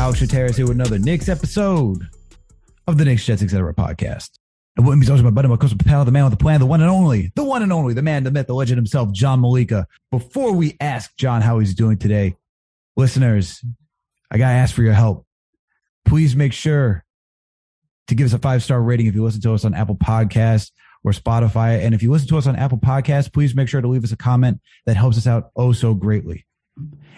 Alex Trateris here with another Knicks episode of the Knicks, Jets, etc. podcast. And what talking about, buddy, my cousin pal, the man with the plan, the one and only, the one and only, the man, the myth, the legend himself, John Malika. Before we ask John how he's doing today, listeners, I gotta ask for your help. Please make sure to give us a five star rating if you listen to us on Apple Podcasts or Spotify. And if you listen to us on Apple Podcasts, please make sure to leave us a comment that helps us out oh so greatly.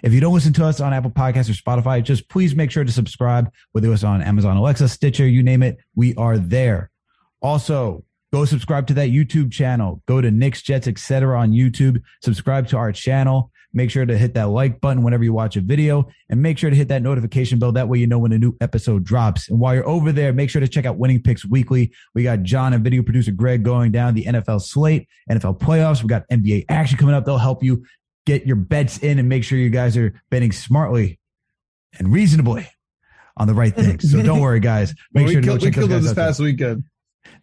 If you don't listen to us on Apple Podcasts or Spotify, just please make sure to subscribe, whether it's on Amazon Alexa, Stitcher, you name it, we are there. Also, go subscribe to that YouTube channel. Go to Knicks, Jets, etc. on YouTube. Subscribe to our channel. Make sure to hit that like button whenever you watch a video and make sure to hit that notification bell. That way you know when a new episode drops. And while you're over there, make sure to check out Winning Picks Weekly. We got John and video producer Greg going down the NFL slate, NFL playoffs. We got NBA action coming up. They'll help you get your bets in and make sure you guys are betting smartly and reasonably on the right things. So don't worry, guys. Make Well, sure we to go killed, we check those killed them guys this out there. weekend.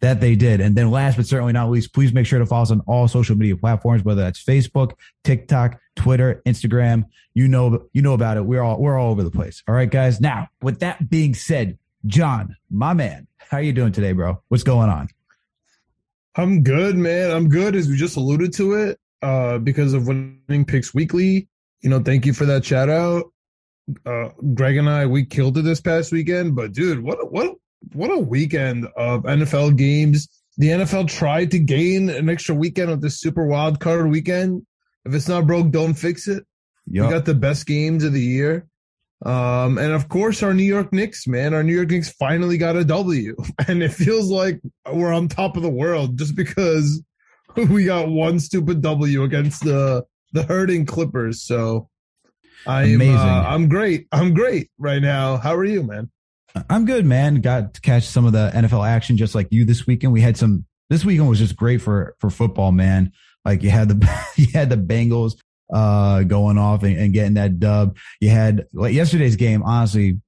That they did. And then last but certainly not least, please make sure to follow us on all social media platforms, whether that's Facebook, TikTok, Twitter, Instagram. You know, you know about it. We're all we're all over the place. All right, guys. Now, with that being said, John, my man, how are you doing today, bro? What's going on? I'm good, man. I'm good, as we just alluded to it, uh, because of winning picks weekly. You know, thank you for that shout out. Uh, Greg and I, we killed it this past weekend, but dude, what a, what a- what a weekend of NFL games. The NFL tried to gain an extra weekend of this super wild card weekend. If it's not broke, don't fix it. Yup. We got the best games of the year. Um, and of course, our New York Knicks, man, our New York Knicks finally got a W. And it feels like we're on top of the world just because we got one stupid W against the the hurting Clippers. So I'm Amazing. Uh, I'm great. I'm great right now. How are you, man? I'm good, man. Got to catch some of the NFL action just like you this weekend. We had some this weekend was just great for for football, man. Like you had the you had the Bengals uh going off and, and getting that dub. You had like yesterday's game, honestly,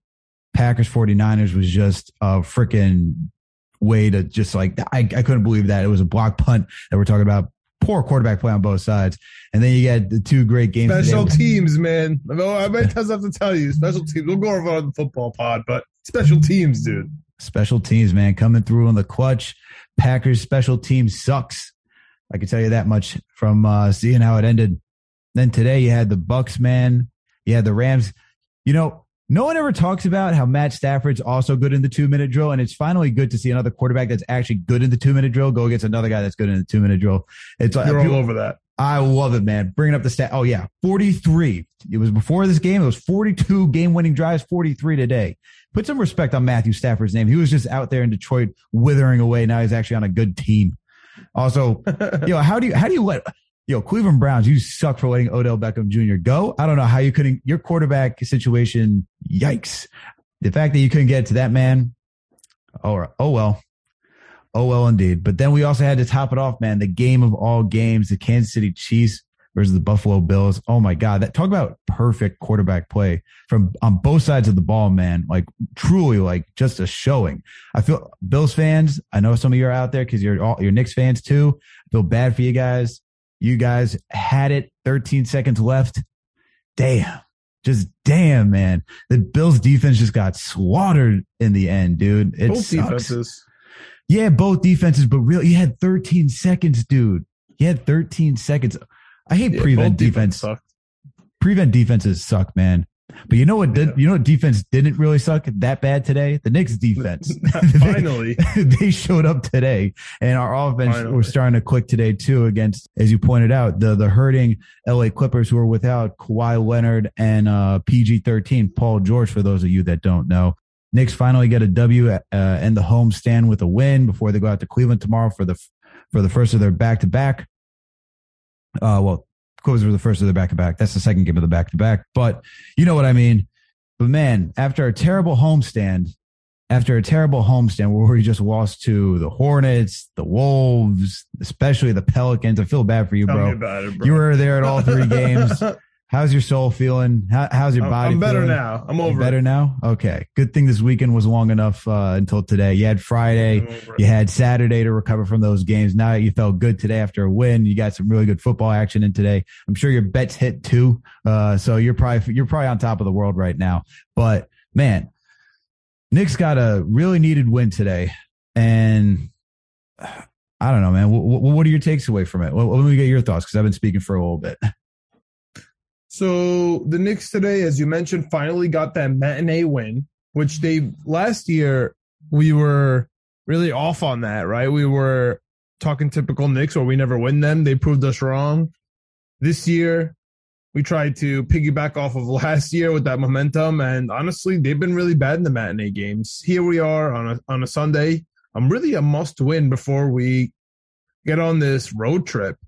Packers 49ers was just a freaking way to just like I, I couldn't believe that. It was a block punt that we're talking about. Poor quarterback play on both sides. And then you get the two great games. Special teams, man. I know I might have to tell you, special teams. We'll go over on the football pod, but special teams, dude. Special teams, man, coming through on the clutch. Packers special team sucks. I can tell you that much from uh, seeing how it ended. Then today you had the Bucks, man. You had the Rams. You know, no one ever talks about how Matt Stafford's also good in the two minute drill, and it's finally good to see another quarterback that's actually good in the two minute drill go against another guy that's good in the two minute drill. It's like You're all over that. I love it, man. Bringing up the stat. Oh yeah, forty three. It was before this game. It was forty two game winning drives. Forty three today. Put some respect on Matthew Stafford's name. He was just out there in Detroit withering away. Now he's actually on a good team. Also, yo, how do you how do you let yo Cleveland Browns? You suck for letting Odell Beckham Jr. go. I don't know how you couldn't. Your quarterback situation. Yikes! The fact that you couldn't get to that man. Oh, oh well. Oh well, indeed. But then we also had to top it off, man. The game of all games, the Kansas City Chiefs versus the Buffalo Bills. Oh my God, that talk about perfect quarterback play from on both sides of the ball, man. Like truly, like just a showing. I feel Bills fans. I know some of you are out there because you're all you're Knicks fans too. I feel bad for you guys. You guys had it. 13 seconds left. Damn. Just damn, man. The Bills defense just got slaughtered in the end, dude. It Both sucks. defenses. Yeah, both defenses, but really, you had 13 seconds, dude. You had 13 seconds. I hate Yeah, prevent defense. Prevent defenses suck, man. But you know what? Did, Yeah. You know what defense didn't really suck that bad today? The Knicks defense. Finally. they showed up today, and our offense Finally. was starting to click today too. Against, as you pointed out, the the hurting LA Clippers who are without Kawhi Leonard and uh, PG thirteen Paul George. For those of you that don't know, Knicks finally get a W uh, and the home stand with a win before they go out to Cleveland tomorrow for the for the first of their back to back. Uh, well, Clippers were the first of the back to back. That's the second game of the back to back, but you know what I mean. But man, after a terrible homestand, after a terrible homestand where we just lost to the Hornets, the Wolves, especially the Pelicans, I feel bad for you, bro. it, bro. You were there at all three games. How's your soul feeling? How, how's your body? I'm better feeling? now. I'm over better it. now. Okay, good thing this weekend was long enough uh, until today. You had Friday, I'm over it. you had Saturday to recover from those games. Now you felt good today after a win. You got some really good football action in today. I'm sure your bets hit too. Uh, so you're probably you're probably on top of the world right now. But man, Knicks got a really needed win today, and I don't know, man. What, what are your takes away from it? Well, let me get your thoughts because I've been speaking for a little bit. So the Knicks today, as you mentioned, finally got that matinee win, which they last year we were really off on that, right? We were talking typical Knicks where we never win them. They proved us wrong. This year, we tried to piggyback off of last year with that momentum, and honestly, they've been really bad in the matinee games. Here we are on a on a Sunday. I'm really a must win before we get on this road trip,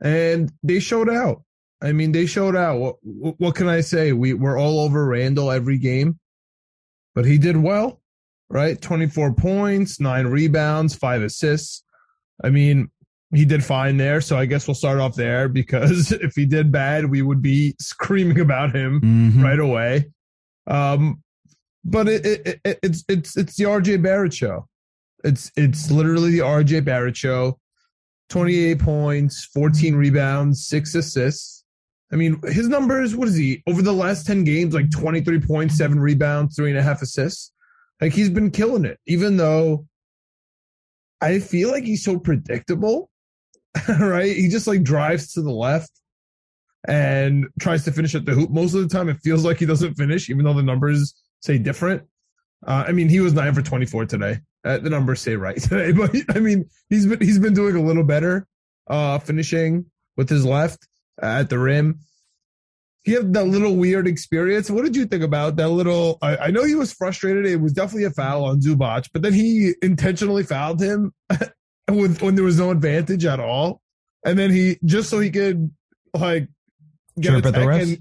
and they showed out. I mean, they showed out. What, what can I say? We we're all over Randle every game, but he did well, right? Twenty four points, nine rebounds, five assists. I mean, he did fine there. So I guess we'll start off there because if he did bad, we would be screaming about him Mhm. right away. Um, but it, it, it, it's it's it's the RJ Barrett show. It's it's literally the RJ Barrett show. Twenty eight points, fourteen rebounds, six assists. I mean, his numbers. What is he over the last ten games? Like twenty three points, seven rebounds, three and a half assists. Like he's been killing it, even though I feel like he's so predictable. right? He just like drives to the left and tries to finish at the hoop. Most of the time, it feels like he doesn't finish, even though the numbers say different. Uh, I mean, he was nine for twenty four today. Uh, the numbers say right today, but I mean, he's been he's been doing a little better, uh, finishing with his left Uh, at the rim. He had that little weird experience. What did you think about that little? I, I know he was frustrated. It was definitely a foul on Zubac, but then he intentionally fouled him with when there was no advantage at all, and then he just so he could like get a at the and-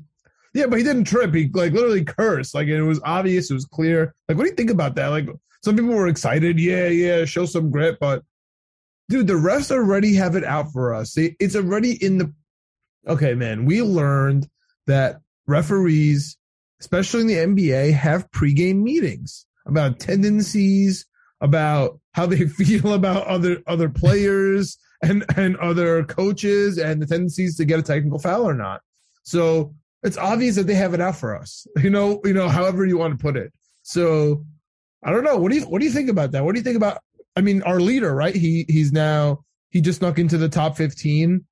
yeah, but he didn't trip. He like literally cursed. Like it was obvious. It was clear. Like, what do you think about that? Like, some people were excited. Yeah, yeah, show some grit. But dude, the refs already have it out for us. It's already in the. Okay, man, we learned that referees, especially in the NBA, have pregame meetings about tendencies, about how they feel about other other players and and other coaches, and the tendencies to get a technical foul or not. So it's obvious that they have it out for us. You know, you know, however you want to put it. So I don't know. What do you what do you think about that? What do you think about I mean, our leader, right? He he's now he just snuck into the top 15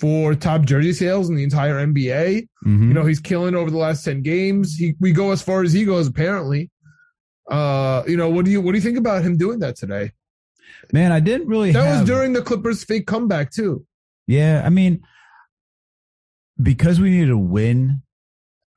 for top jersey sales in the entire NBA. Mhm. You know, he's killing over the last 10 games. He we go as far as he goes apparently. Uh, you know, what do you what do you think about him doing that today? Man, I didn't really. That have, was during the Clippers fake comeback too. Yeah, I mean, because we needed a win,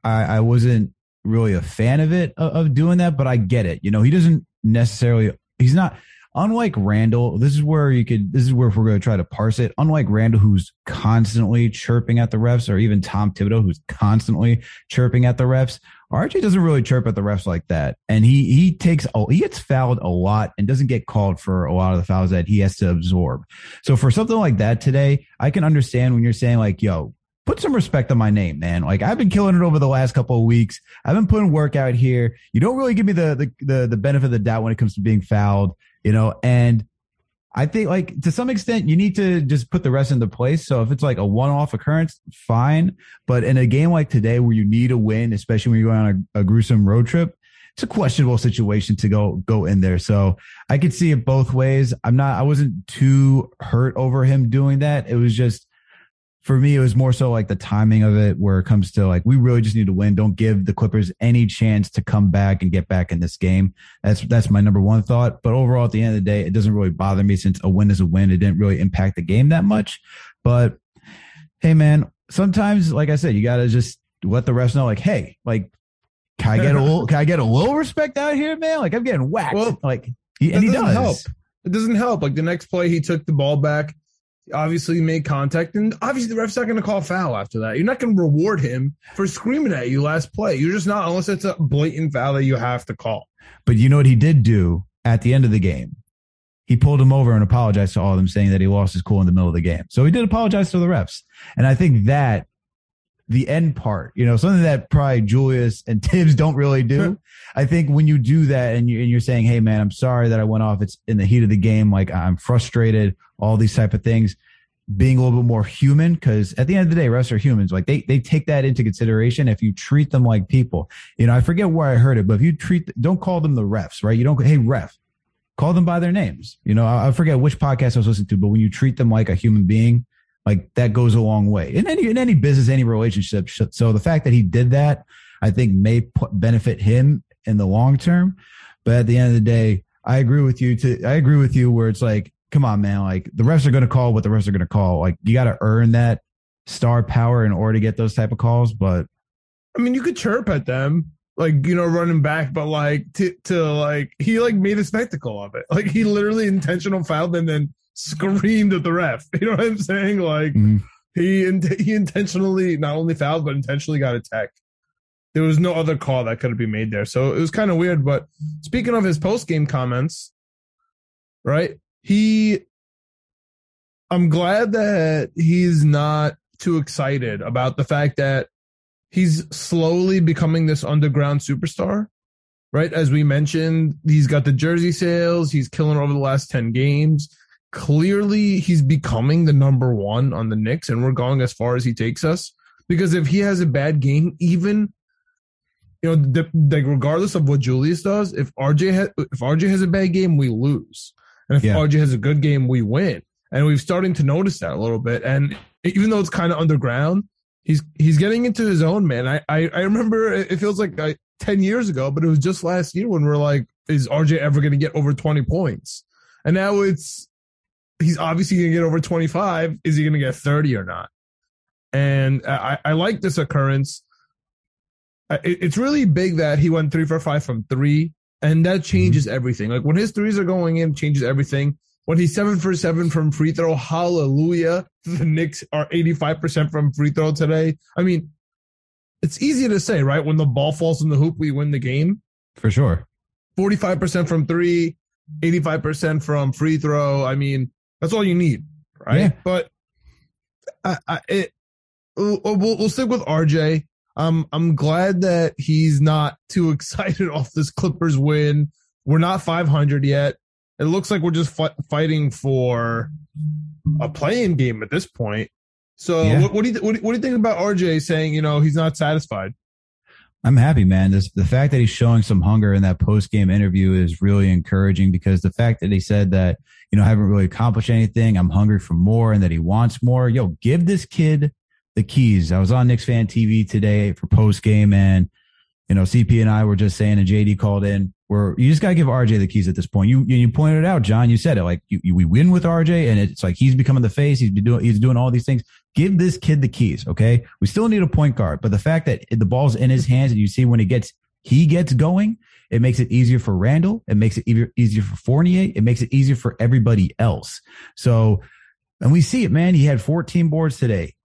I, I wasn't really a fan of it of, of doing that, but I get it. You know, he doesn't necessarily. He's not unlike Randle. This is where you could. This is where we're going to try to parse it. Unlike Randle, who's constantly chirping at the refs, or even Tom Thibodeau, who's constantly chirping at the refs. RJ doesn't really chirp at the refs like that, and he he takes he gets fouled a lot and doesn't get called for a lot of the fouls that he has to absorb. So for something like that today, I can understand when you're saying like, "Yo, put some respect on my name, man." Like I've been killing it over the last couple of weeks. I've been putting work out here. You don't really give me the the the, the benefit of the doubt when it comes to being fouled, you know, and. I think like to some extent you need to just put the rest into place. So if it's like a one-off occurrence, fine. But in a game like today where you need a win, especially when you're going on a, a gruesome road trip, it's a questionable situation to go go in there. So I could see it both ways. I'm not I wasn't too hurt over him doing that. It was just for me, it was more so like the timing of it where it comes to like we really just need to win. Don't give the Clippers any chance to come back and get back in this game. That's that's my number one thought. But overall, at the end of the day, it doesn't really bother me since a win is a win. It didn't really impact the game that much. But hey, man, sometimes, like I said, you gotta just let the refs know, like, hey, like, can I get a little, can I get a little respect out here, man? Like, I'm getting whacked. Well, like, he, and he doesn't does. help. It doesn't help. Like the next play, he took the ball back. Obviously made contact, and obviously the ref's not going to call foul after that. You're not going to reward him for screaming at you last play. You're just not, unless it's a blatant foul that you have to call. But you know what he did do at the end of the game? He pulled him over and apologized to all of them, saying that he lost his cool in the middle of the game. So he did apologize to the refs. And I think that the end part, you know, something that probably Julius and Thibs don't really do. I think when you do that and, you, and you're saying, Hey man, I'm sorry that I went off. It's in the heat of the game. Like I'm frustrated, all these type of things being a little bit more human. Cause at the end of the day, refs are humans. Like they, they take that into consideration. If you treat them like people, you know, I forget where I heard it, but if you treat, don't call them the refs, right? You don't, Hey ref, call them by their names. You know, I, I forget which podcast I was listening to, but when you treat them like a human being, like that goes a long way in any in any business, any relationship. So the fact that he did that, I think, may benefit him in the long term. But at the end of the day, I agree with you. To I agree with you where it's like, come on, man, like the refs are going to call what the refs are going to call. Like you got to earn that star power in order to get those type of calls. But I mean, you could chirp at them like you know running back but like to to like he like made a spectacle of it like he literally intentional fouled and then screamed at the ref. You know what I'm saying? Like mm-hmm. he he intentionally not only fouled but intentionally got a tech. There was no other call that could have been made there, so it was kind of weird. But speaking of his post game comments, right? He, I'm glad that he's not too excited about the fact that he's slowly becoming this underground superstar right? As we mentioned, he's got the jersey sales. He's killing over the last 10 games clearly he's becoming the number one on the Knicks, and we're going as far as he takes us. Because if he has a bad game, even you know, the, like regardless of what Julius does, if RJ has if RJ has a bad game, we lose, and if yeah. RJ has a good game, we win. And we've starting to notice that a little bit. And even though it's kind of underground, he's he's getting into his own man. I I, I remember it feels like I, ten years ago, but it was just last year when we're like, is RJ ever going to get over twenty points? And now it's he's obviously going to get over 25. Is he going to get 30 or not? And I, I like this occurrence. It's really big that he went three for five from three, and that changes mm-hmm. everything. Like when his threes are going in, changes everything. When he's seven for seven from free throw, hallelujah. The Knicks are 85% from free throw today. I mean, it's easy to say, right? When the ball falls in the hoop, we win the game. For sure. 45% from three, 85% from free throw. I mean, that's all you need, right? Yeah. But I, I, it, we'll, we'll stick with RJ. Um, I'm glad that he's not too excited off this Clippers win. We're not 500 yet. It looks like we're just f- fighting for a playing game at this point. So, yeah. what, what, do you th- what, do you think about RJ saying you know he's not satisfied? I'm happy, man. This, the fact that he's showing some hunger in that post game interview is really encouraging because the fact that he said that, you know, I haven't really accomplished anything. I'm hungry for more and that he wants more. Yo, give this kid the keys. I was on Knicks fan TV today for post game and, you know, CP and I were just saying, and JD called in, where you just got to give RJ the keys at this point. You you pointed it out, John. You said it like you, you, we win with RJ, and it's like he's becoming the face. He's doing he's doing all these things. Give this kid the keys, okay? We still need a point guard, but the fact that the ball's in his hands and you see when he gets he gets going, it makes it easier for Randle, It makes it easier easier for Fournier. It makes it easier for everybody else. So, and we see it, man. He had 14 boards today.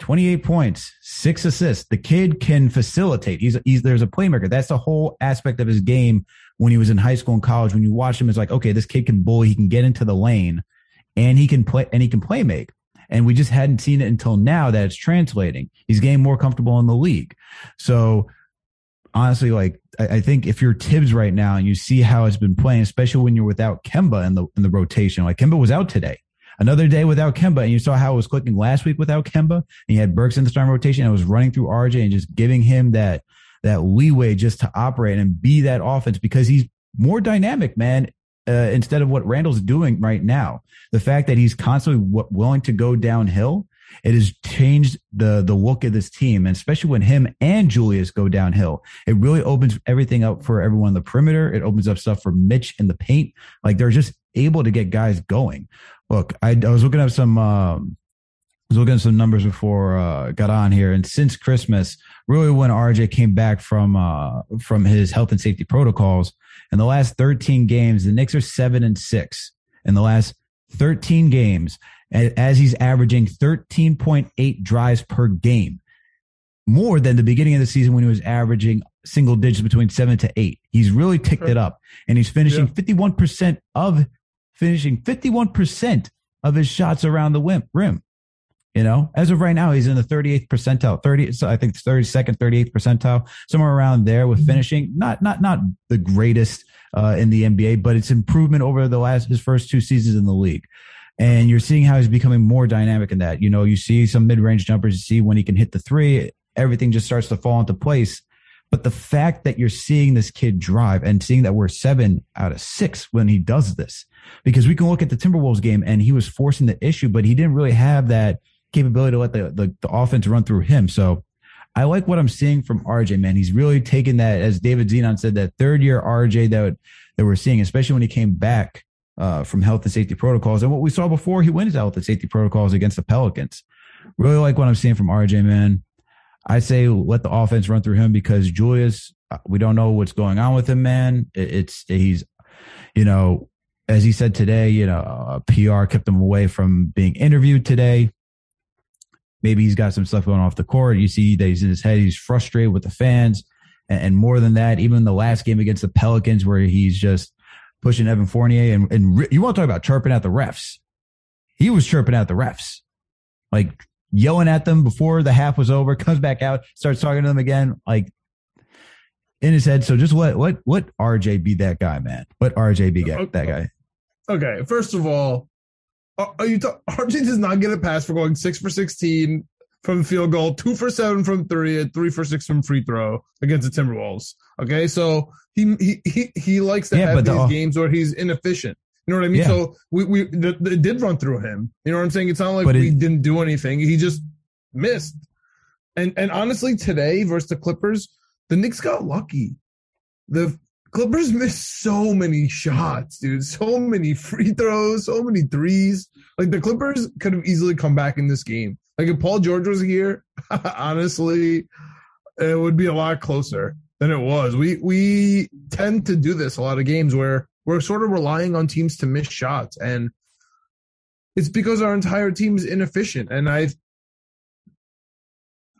28 points, six assists. The kid can facilitate. He's, he's, there's a playmaker. That's the whole aspect of his game when he was in high school and college. When you watch him, it's like, okay, this kid can bully. He can get into the lane and he can play and he can play make. And we just hadn't seen it until now that it's translating. He's getting more comfortable in the league. So honestly, like, I, think if you're Thibs right now and you see how it's been playing, especially when you're without Kemba in the, in the rotation, like Kemba was out today another day without Kemba. And you saw how it was clicking last week without Kemba. And you had Burks in the starting rotation and it was running through RJ and just giving him that that leeway just to operate and be that offense because he's more dynamic, man. Uh, instead of what Randle's doing right now, the fact that he's constantly w- willing to go downhill, it has changed the the look of this team, and especially when him and Julius go downhill, it really opens everything up for everyone in the perimeter. It opens up stuff for Mitch in the paint. Like they're just able to get guys going. Look, I, I was looking at some um, I was looking at some numbers before uh, got on here, and since Christmas, really when RJ came back from uh, from his health and safety protocols, in the last 13 games, the Knicks are seven and six in the last 13 games, as he's averaging 13.8 drives per game, more than the beginning of the season when he was averaging single digits between seven to eight. He's really ticked it up and he's finishing yeah. 51% of finishing 51% of his shots around the rim. You know, as of right now, he's in the 38th percentile, 30, so I think 32nd, 38th percentile, somewhere around there with mm-hmm. finishing. Not, not, not the greatest uh, in the NBA, but it's improvement over the last, his first two seasons in the league. And you're seeing how he's becoming more dynamic in that. You know, you see some mid range jumpers, you see when he can hit the three, everything just starts to fall into place. But the fact that you're seeing this kid drive and seeing that we're seven out of six when he does this, because we can look at the Timberwolves game and he was forcing the issue, but he didn't really have that capability to let the, the, the offense run through him. So I like what I'm seeing from RJ, man. He's really taken that, as David Zenon said, that third year RJ that, that we're seeing, especially when he came back uh, from health and safety protocols. And what we saw before he went into health and safety protocols against the Pelicans. Really like what I'm seeing from RJ, man. I say let the offense run through him because Julius, uh, we don't know what's going on with him, man. It's, he's, you know, as he said today, you know, PR kept him away from being interviewed today. Maybe he's got some stuff going off the court. You see that he's in his head. He's frustrated with the fans. And, and more than that, even the last game against the Pelicans, where he's just pushing Evan Fournier and, and you want to talk about chirping at the refs. He was chirping at the refs, like yelling at them before the half was over, comes back out, starts talking to them again, like in his head. So just what, what, what RJ be that guy, man? What RJ be that guy? Okay. First of all, Uh, are you RJ does not get a pass for going six for 16 from field goal, two for seven from three, and three for six from free throw against the Timberwolves. Okay. So he, he, he, he likes to yeah, have these the, games where he's inefficient. You know what I mean? Yeah. So we, we, the, the, it did run through him. You know what I'm saying? It's not like but we it, didn't do anything. He just missed. And, and honestly, today versus the Clippers, the Knicks got lucky. The Clippers missed so many shots, dude. So many free throws, so many threes. Like the Clippers could have easily come back in this game. Like if Paul George was here, honestly, it would be a lot closer than it was. We we tend to do this a lot of games where we're sort of relying on teams to miss shots, and it's because our entire team is inefficient. And I,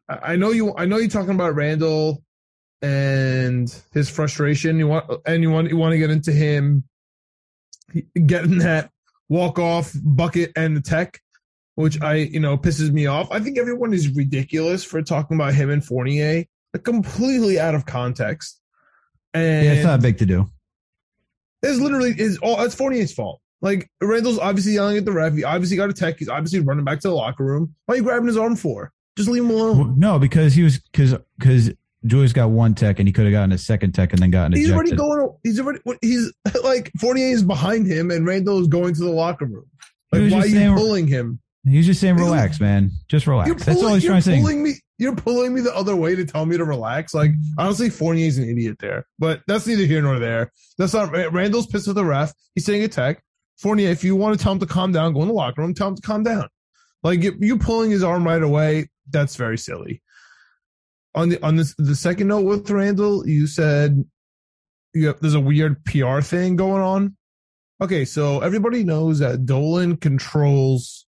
I know you. I know you're talking about Randle and his frustration. You want and you want you want to get into him getting that walk off bucket and the tech, which I you know pisses me off. I think everyone is ridiculous for talking about him and Fournier, like completely out of context. And yeah, it's not big to do. It's literally is all it's Fournier's fault. Like Randle's obviously yelling at the ref. He obviously got a tech. He's obviously running back to the locker room. Why are you grabbing his arm for? Just leave him alone. Well, no, because he was because because Julius got one tech and he could have gotten a second tech and then gotten he's ejected. already going. He's already. He's like Fournier is behind him and Randle is going to the locker room. Like why are you saying, pulling him? He's just saying relax, man. Just relax. Pulling, That's all he's trying to say. Me, you're pulling me the other way to tell me to relax. Like honestly, Fournier's an idiot there, but that's neither here nor there. That's not Randle's pissed at the ref. He's saying a tech. Fournier, if you want to tell him to calm down, go in the locker room. Tell him to calm down. Like you pulling his arm right away. That's very silly on the on this the second note with Randle, you said you have, there's a weird PR thing going on. Okay, so everybody knows that Dolan controls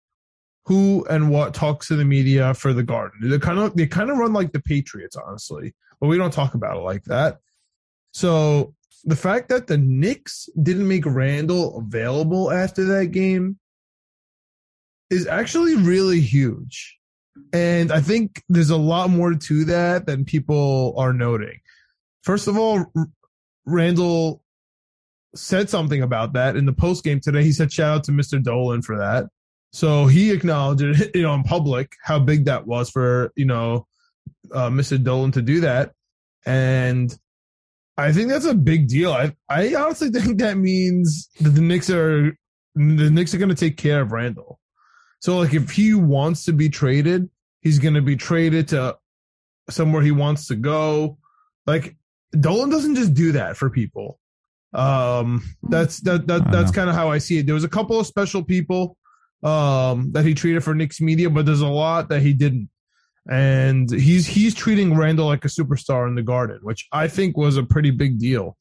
who and what talks to the media for the Garden. They kind of they kind of run like the Patriots, honestly, but we don't talk about it like that. So the fact that the Knicks didn't make Randle available after that game is actually really huge. And I think there's a lot more to that than people are noting. First of all, Randle said something about that in the post game today. He said, shout out to Mr. Dolan for that. So he acknowledged it, you know, in public, how big that was for, you know, uh, Mr. Dolan to do that. And I think that's a big deal. I, I honestly think that means that the Knicks are, the Knicks are going to take care of Randle. So like if he wants to be traded, he's going to be traded to somewhere he wants to go. Like Dolan doesn't just do that for people. Um, that's that that that's kind of how I see it. There was a couple of special people um that he treated for Knicks media, but there's a lot that he didn't. And he's he's treating Randle like a superstar in the Garden, which I think was a pretty big deal.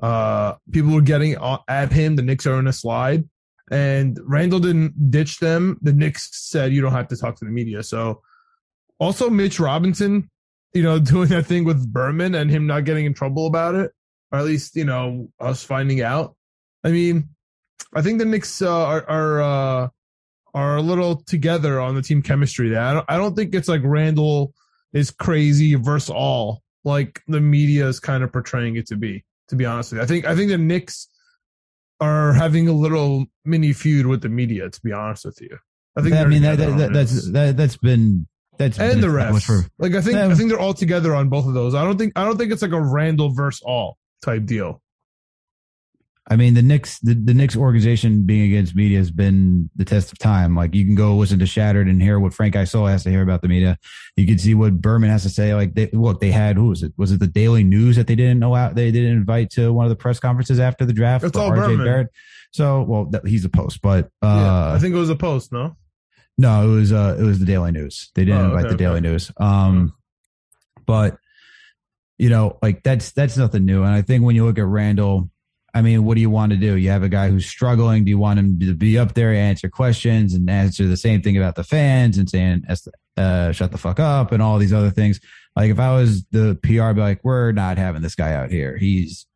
Uh, people were getting at him. The Knicks are in a slide, and Randle didn't ditch them. The Knicks said you don't have to talk to the media. So also Mitch Robinson, you know, doing that thing with Berman and him not getting in trouble about it, or at least you know us finding out. I mean, I think the Knicks uh, are are uh, are a little together on the team chemistry. There, I don't, I don't think it's like Randle is crazy versus all like the media is kind of portraying it to be. To be honest with you, I think I think the Knicks are having a little mini feud with the media. To be honest with you, I think. I mean that, that, that that's that, that's been that's and the refs. For, like I think. I think they're all together on both of those. I don't think I don't think it's like a Randle versus all type deal. I mean, the Knicks, the, the Knicks organization being against media has been the test of time. Like you can go listen to Shattered and hear what Frank Isola has to hear about the media. You can see what Berman has to say. Like they, look, they had who was it? Was it the Daily News that they didn't know out? They didn't invite to one of the press conferences after the draft. It's all RJ Berman. Barrett. So, well, he's a post, but uh, yeah, I think it was a post. No, no, it was uh, it was the Daily News. They didn't oh, invite okay, the Daily News. Um, but you know, like that's that's nothing new. And I think when you look at Randle I mean, what do you want to do? You have a guy who's struggling. Do you want him to be up there, answer questions, and answer the same thing about the fans and saying, uh, shut the fuck up and all these other things? Like, if I was the PR, I'd be like, we're not having this guy out here. He's,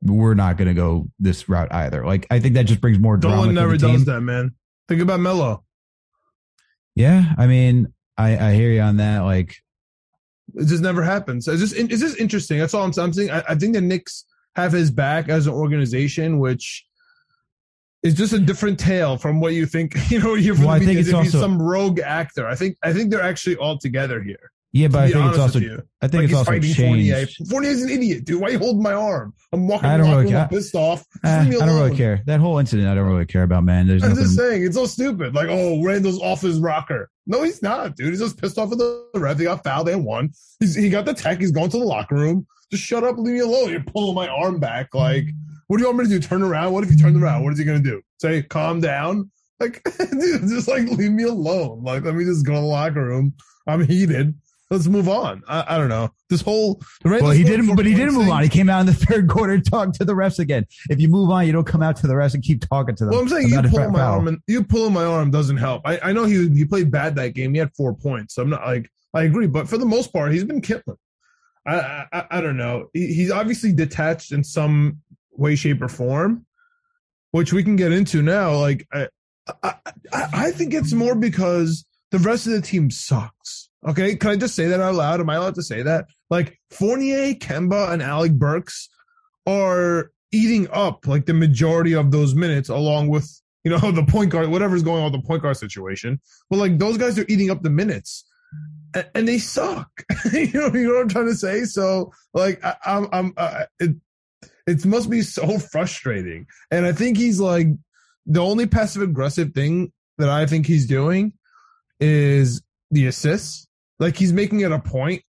we're not going to go this route either. Like, I think that just brings more drama. Dolan never does that, man. Think about Melo. Yeah. I mean, I, I hear you on that. Like, it just never happens. It's just, it's just interesting. That's all I'm, I'm saying. I, I think the Knicks, have his back as an organization, which is just a different tale from what you think. You know, you're well, I think it's also, some rogue actor. I think I think they're actually all together here. Yeah, but I think it's also I think like it's also changed. Fournier. Fournier's an idiot, dude. Why are you holding my arm? I'm walking. I don't really care. pissed off. Uh, I don't really care. That whole incident, I don't really care about, man. There's I'm nothing... just saying, it's so stupid. Like, oh, Randle's off his rocker. No, he's not, dude. He's just pissed off at the ref. They got fouled. They won. He's, he got the tech. He's going to the locker room just shut up, leave me alone. You're pulling my arm back. Like, what do you want me to do? Turn around? What if you turn around? What is he gonna do? Say, calm down? Like, dude, just like leave me alone. Like, let me just go to the locker room. I'm heated. Let's move on. I, I don't know. This whole well, he didn't, but he didn't move on. He came out in the third quarter and talked to the refs again. If you move on, you don't come out to the refs and keep talking to them. Well, I'm saying you pulling my arm and you pulling my arm doesn't help. I, I know he he played bad that game. He had four points. So I'm not like I agree, but for the most part, he's been killing. I, I, I don't know. he's obviously detached in some way, shape, or form, which we can get into now. Like I, I, I think it's more because the rest of the team sucks. Okay, can I just say that out loud? Am I allowed to say that? Like Fournier, Kemba, and Alec Burks are eating up like the majority of those minutes, along with you know the point guard, whatever's going on with the point guard situation. But like those guys are eating up the minutes and they suck. you know, you know what I'm trying to say. So, like, I, am I'm, I'm it, it must be so frustrating. And I think he's like the only passive aggressive thing that I think he's doing is the assists. Like he's making it a point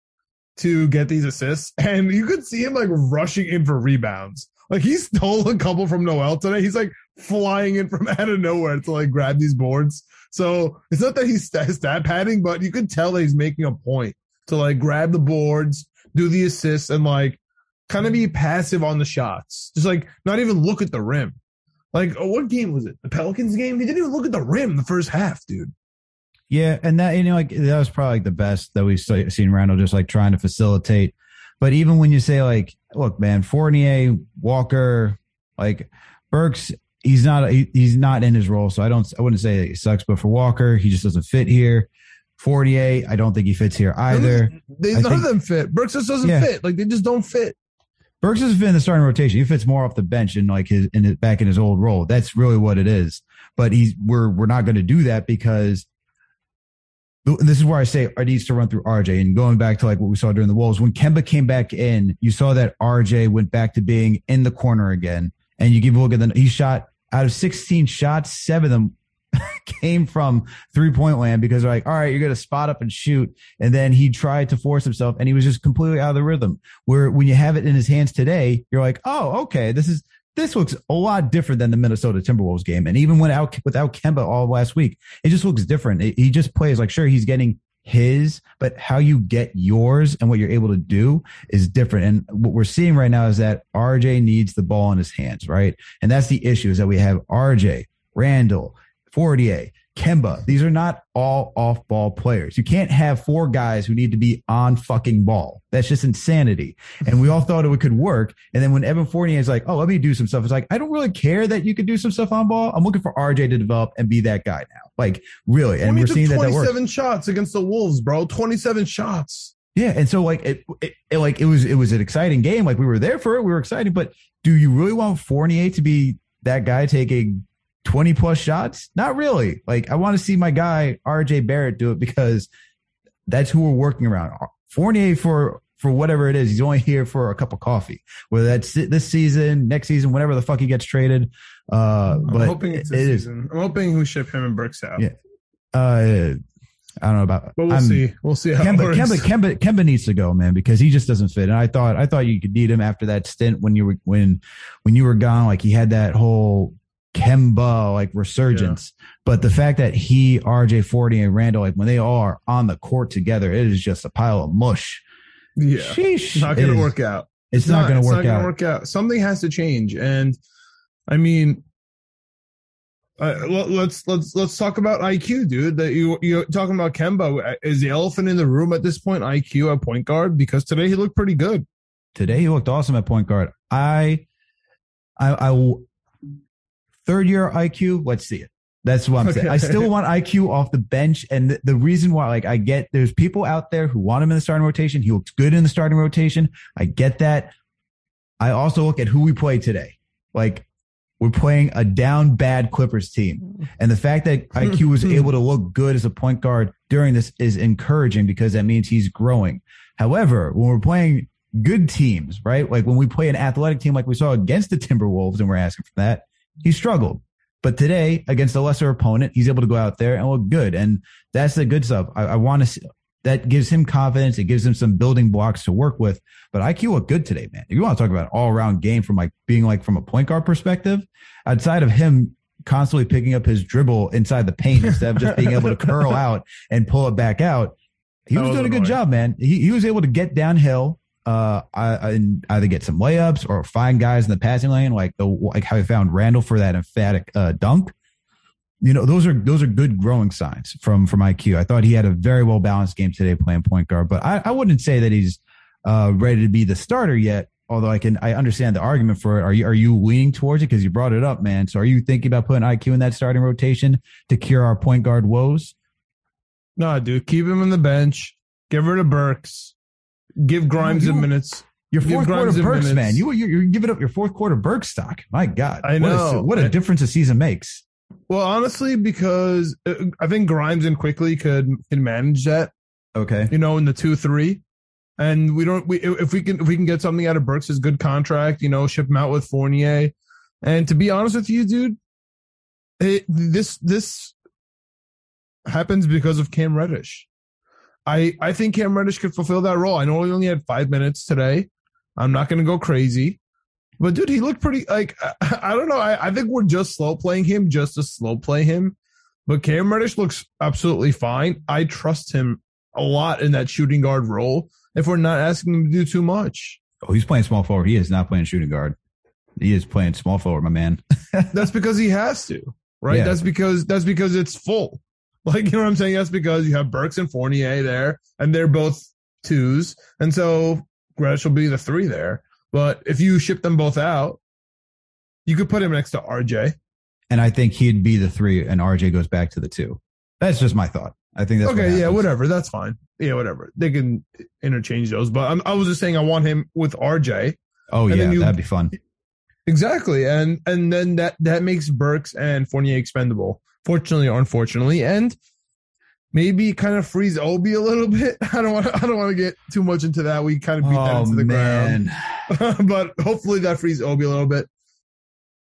to get these assists, and you could see him like rushing in for rebounds. Like he stole a couple from Noel today. He's like flying in from out of nowhere to like grab these boards. So it's not that he's stat, stat padding, but you could tell that he's making a point to like grab the boards, do the assists, and like kind of be passive on the shots. Just like not even look at the rim. Like, oh, what game was it? The Pelicans game? He didn't even look at the rim the first half, dude. Yeah, and that you know, like that was probably like the best that we've seen Randle just like trying to facilitate. But even when you say like, look, man, Fournier, Walker, like Burks, he's not he, he's not in his role. So I don't I wouldn't say he sucks, but for Walker, he just doesn't fit here. Fournier, I don't think he fits here either. They, none think, of them fit. Burks just doesn't yeah. fit. Like they just don't fit. Burks doesn't fit in the starting rotation. He fits more off the bench and like his in his, back in his old role. That's really what it is. But he's we're we're not going to do that because this is where I say it needs to run through RJ. And going back to like what we saw during the Wolves, when Kemba came back in, you saw that RJ went back to being in the corner again. And you give a look at the he shot out of 16 shots, seven of them came from three point land because they're like, all right, you're going to spot up and shoot. And then he tried to force himself and he was just completely out of the rhythm. Where when you have it in his hands today, you're like, oh, okay, this is, this looks a lot different than the Minnesota Timberwolves game. And even without, without Kemba all last week, it just looks different. It, he just plays like, sure, he's getting his, but how you get yours and what you're able to do is different. And what we're seeing right now is that RJ needs the ball in his hands, right? And that's the issue is that we have RJ, Randle, Fournier, Kemba. These are not all off ball players. You can't have four guys who need to be on fucking ball. That's just insanity. And we all thought it could work. And then when Evan Fournier is like, oh, let me do some stuff, it's like, I don't really care that you could do some stuff on ball. I'm looking for RJ to develop and be that guy now. Like, really. And When we're seeing that that 27 shots against the Wolves, bro. 27 shots. Yeah, and so like it, it, it- like it was it was an exciting game. Like we were there for it. We were excited, but do you really want Fournier to be that guy taking twenty plus shots? Not really. Like I want to see my guy RJ Barrett do it because that's who we're working around. Fournier for for whatever it is, he's only here for a cup of coffee. Whether that's this season, next season, whenever the fuck he gets traded. Uh, I'm but hoping it's it this is. season. I'm hoping we ship him and Burks out. Yeah. Uh, I don't know about. But we'll I'm- see. We'll see how it Kemba, works. Kemba, Kemba, Kemba needs to go, man, because he just doesn't fit. And I thought, I thought you could need him after that stint when you were when when you were gone. Like he had that whole Kemba like resurgence. But the fact that he, RJ, Forty, and Randle, like when they are on the court together, it is just a pile of mush. yeah. Sheesh. Not going to is- work out. It's, not, going to it's work not gonna out. work out. Something has to change. And I mean, uh, let- let's let's let's talk about IQ, dude. That you you're talking about Kemba is the elephant in the room at this point. IQ at point guard because today he looked pretty good. Today he looked awesome at point guard. I, I, I, third year IQ. Let's see it. That's what I'm saying. I still want IQ off the bench, and the, the reason why, like, I get there's people out there who want him in the starting rotation. He looks good in the starting rotation. I get that. I also look at who we play today. Like, we're playing a down bad Clippers team, mm-hmm. and the fact that IQ was able to look good as a point guard during this is encouraging because that means he's growing. However, when we're playing good teams, right? Like when we play an athletic team like we saw against the Timberwolves and we're asking for that, he struggled. But today, against a lesser opponent, he's able to go out there and look good. And that's the good stuff. I, I want to see that gives him confidence. It gives him some building blocks to work with. But IQ looked good today, man. If you want to talk about all around game from like being like from a point guard perspective, outside of him constantly picking up his dribble inside the paint instead of just being able to curl out and pull it back out, he was was doing a good job, man. He, he was able to get downhill, uh, either get some layups or find guys in the passing lane, like the like how he found Randle for that emphatic uh, dunk. You know, those are those are good growing signs from from IQ. I thought he had a very well balanced game today playing point guard, but I, I wouldn't say that he's uh, ready to be the starter yet. Although I can, I understand the argument for it. Are you are you leaning towards it because you brought it up, man? So are you thinking about putting IQ in that starting rotation to cure our point guard woes? No, dude, keep him on the bench. Give her to Burks. Give Grimes you- the minutes. Your fourth quarter Burks, minutes. man. You you're, you're giving up your fourth quarter Burks stock. My God, I What a- know. what a, I- difference a season makes. Well, honestly, because uh, I think Grimes and Quickley could can manage that. Okay, you know, in the two three. And we don't we if we can if we can get something out of Burks' good contract, you know, ship him out with Fournier. And to be honest with you, dude, it, this this happens because of Cam Reddish. I I think Cam Reddish could fulfill that role. I know he only had five minutes today. I'm not going to go crazy, but dude, he looked pretty. Like I, I don't know. I, I think we're just slow playing him, just to slow play him. But Cam Reddish looks absolutely fine. I trust him a lot in that shooting guard role. If we're not asking him to do too much, oh, he's playing small forward. He is not playing shooting guard. He is playing small forward, my man. that's because he has to, right? Yeah. That's because that's because it's full. Like you know what I'm saying? That's because you have Burks and Fournier there, and they're both twos, and so Gresh will be the three there. But if you ship them both out, you could put him next to RJ. And I think he'd be the three, and RJ goes back to the two. That's just my thought. I think that's what okay, yeah, whatever. That's fine. Yeah, whatever. They can interchange those. But I'm, I was just saying, I want him with RJ. Oh yeah, you- that'd be fun. Exactly, and and then that that makes Burks and Fournier expendable. Fortunately or unfortunately, and maybe kind of frees Obi a little bit. I don't want to, I don't want to get too much into that. We kind of beat that Oh into the man, ground, but hopefully that frees Obi a little bit.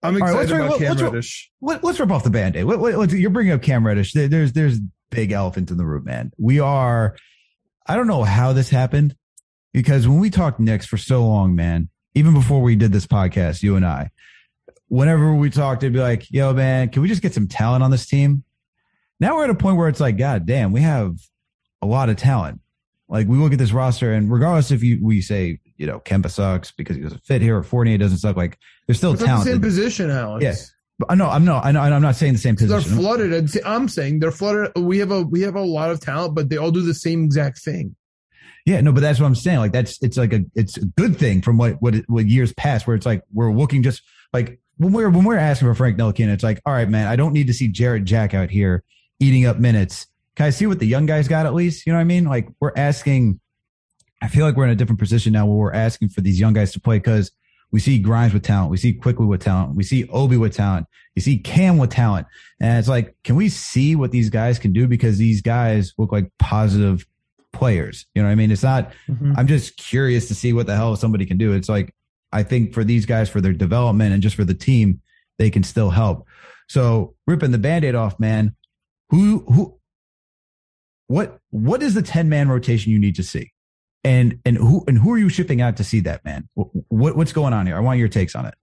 I'm excited let's- about Cam let's- Reddish. Let, us rip off the band-aid. What, what, what- you're bringing up Cam Reddish. There- There's there's big elephant in the room, man. We are. I don't know how this happened because when we talked Knicks for so long, man, even before we did this podcast, you and I, whenever we talked, it'd be like, "Yo, man, can we just get some talent on this team?" Now we're at a point where it's like, God damn, we have a lot of talent. Like we look at this roster, and regardless if you we say you know Kemba sucks because he doesn't fit here or Fournier doesn't suck, like there's still It's not the talent. same position, Alex. Yeah. I know, uh, I'm not. I know, I'm not saying the same They're flooded. I'm saying they're flooded. We have a we have a lot of talent, but they all do the same exact thing. Yeah, no, but that's what I'm saying. Like that's it's like a it's a good thing from what what what years past where it's like we're looking just like when we're when we're asking for Frank Ntilikina, it's like, all right, man, I don't need to see Jarrett Jack out here eating up minutes. Can I see what the young guys got at least? You know what I mean? Like we're asking. I feel like we're in a different position now where we're asking for these young guys to play because we see Grimes with talent, we see Quickley with talent, we see Obi with talent, you see Cam with talent, and it's like, can we see what these guys can do? Because these guys look like positive players. You know what I mean? It's not. Mm-hmm. I'm just curious to see what the hell somebody can do. It's like I think for these guys for their development and just for the team, they can still help. So ripping the band-aid off, man. Who who what what is the 10 man rotation you need to see? And and who and who are you shipping out to see that, man? What what's going on here? I want your takes on it.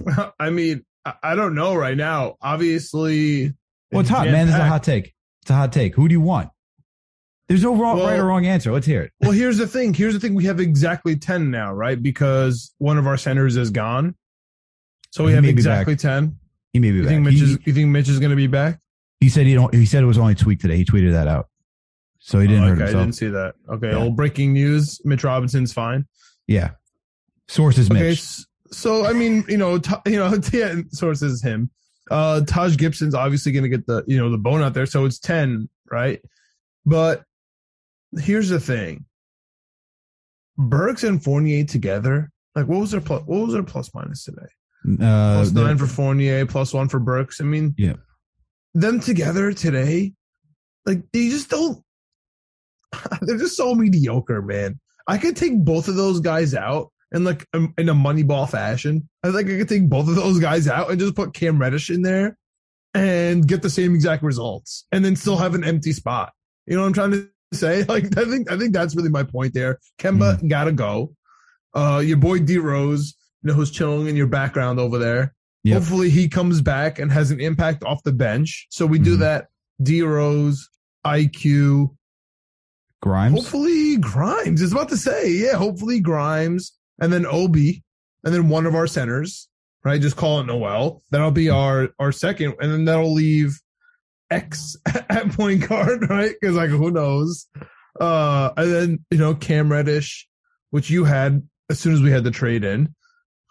Well, I mean, I- I don't know right now. Obviously, Well, it's hot, man. This is a hot take. It's a hot take. Who do you want? There's no wrong, Well- right or wrong answer. Let's hear it. Well, here's the thing. Here's the thing. We have exactly 10 now, right? Because one of our centers is gone. So we He have exactly 10. He may be You back. think Mitch He- is you think Mitch is going to be back? He said he don't. He said it was only tweet today. He tweeted that out, so he didn't Oh, hurt okay, I didn't see that. Okay. Yeah. Well, breaking news. Mitch Robinson's fine. Yeah, sources Okay. Mitch. So, I mean, you know, Ta- you know, yeah, sources him. Uh, Taj Gibson's obviously going to get the, you know, the bone out there. So it's 10, right? But here's the thing. Burks and Fournier together. Like, what was their plus? What was their plus minus today? Uh, nine for Fournier, plus one for Burks. I mean, Yeah. them together today, like they just don't. They're just so mediocre, man. I could take both of those guys out and like um, in a Moneyball fashion. I think I could take both of those guys out and just put Cam Reddish in there and get the same exact results, and then still have an empty spot. You know what I'm trying to say? Like I think I think that's really my point there. Kemba gotta go. Uh, your boy D Rose, you know, who's chilling in your background over there. Yep. Hopefully he comes back and has an impact off the bench. So we do Mhm. that. D Rose, IQ, Grimes. hopefully Grimes. Is about to say, yeah, hopefully Grimes, and then Obi, and then one of our centers, right? Just call it Noel. That'll be our our second, and then that'll leave X at point guard, right? Because like who knows? Uh, and then you know Cam Reddish, which you had as soon as we had the trade in,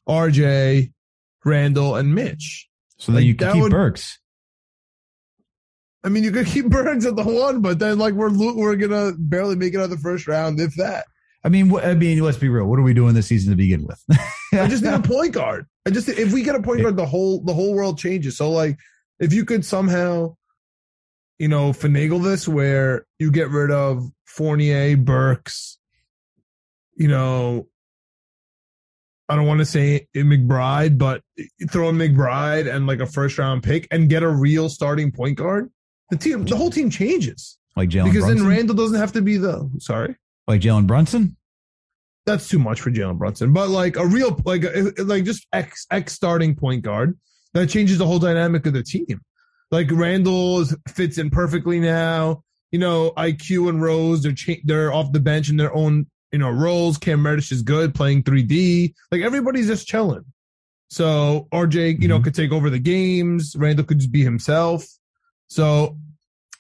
RJ, Randle, and Mitch. so then like, you can keep would- Burks. I mean, you could keep Burks at the one, but then like we're we're gonna barely make it out of the first round, if that. I mean, I mean, let's be real. What are we doing this season to begin with? I just need a point guard. I just if we get a point guard, the whole the whole world changes. So like, if you could somehow, you know, finagle this where you get rid of Fournier, Burks, you know, I don't want to say McBride, but throw in McBride and like a first round pick and get a real starting point guard. The team, the whole team changes like Jalen because Brunson. then Randle doesn't have to be the sorry. like Jalen Brunson. that's too much for Jalen Brunson. But like a real like like just X X starting point guard that changes the whole dynamic of the team. Like Randle fits in perfectly now. You know, IQ and Rose they're cha- they're off the bench in their own you know roles. Cam Reddish is good playing 3D. Like everybody's just chilling. So RJ, you know, Mhm. could take over the games. Randle could just be himself. So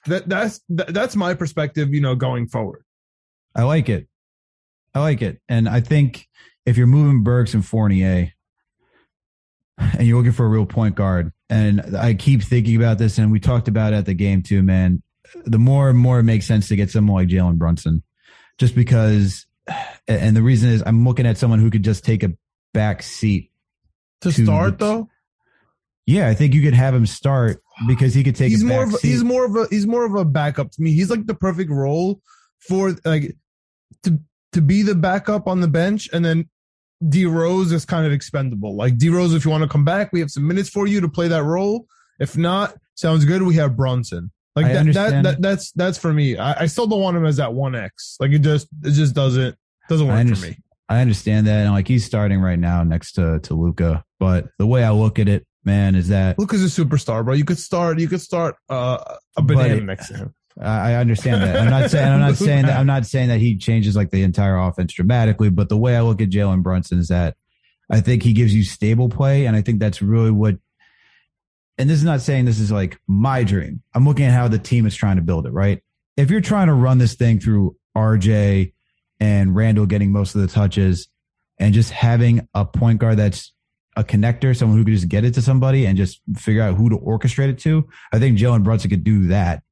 that that's that, that's my perspective. You know, going forward. I like it. I like it. And I think if you're moving Burks and Fournier and you're looking for a real point guard, and I keep thinking about this, and we talked about it at the game too, man. The more and more it makes sense to get someone like Jalen Brunson, just because. And the reason is I'm looking at someone who could just take a back seat. To To start the- though, Yeah, I think you could have him start because he could take. he's a more back of a, seat. he's more of a he's more of a backup to me. He's like the perfect role for like to to be the backup on the bench, and then D Rose is kind of expendable. Like D Rose, if you want to come back, we have some minutes for you to play that role. If not, sounds good. We have Brunson. Like that, that, that that's that's for me. I, I still don't want him as that one X. Like it just it just doesn't doesn't work for me. I understand that, and like he's starting right now next to to Luka. But the way I look at it, man, is that Luka's a superstar, bro. You could start you could start uh, a banana But- next to him. I understand that. I'm not saying I'm not saying that I'm not saying that he changes like the entire offense dramatically, but the way I look at Jalen Brunson is that I think he gives you stable play, and I think that's really what and this is not saying this is like my dream. I'm looking at how the team is trying to build it, right? If you're trying to run this thing through RJ and Randle getting most of the touches and just having a point guard that's a connector, someone who could just get it to somebody and just figure out who to orchestrate it to, I think Jalen Brunson could do that.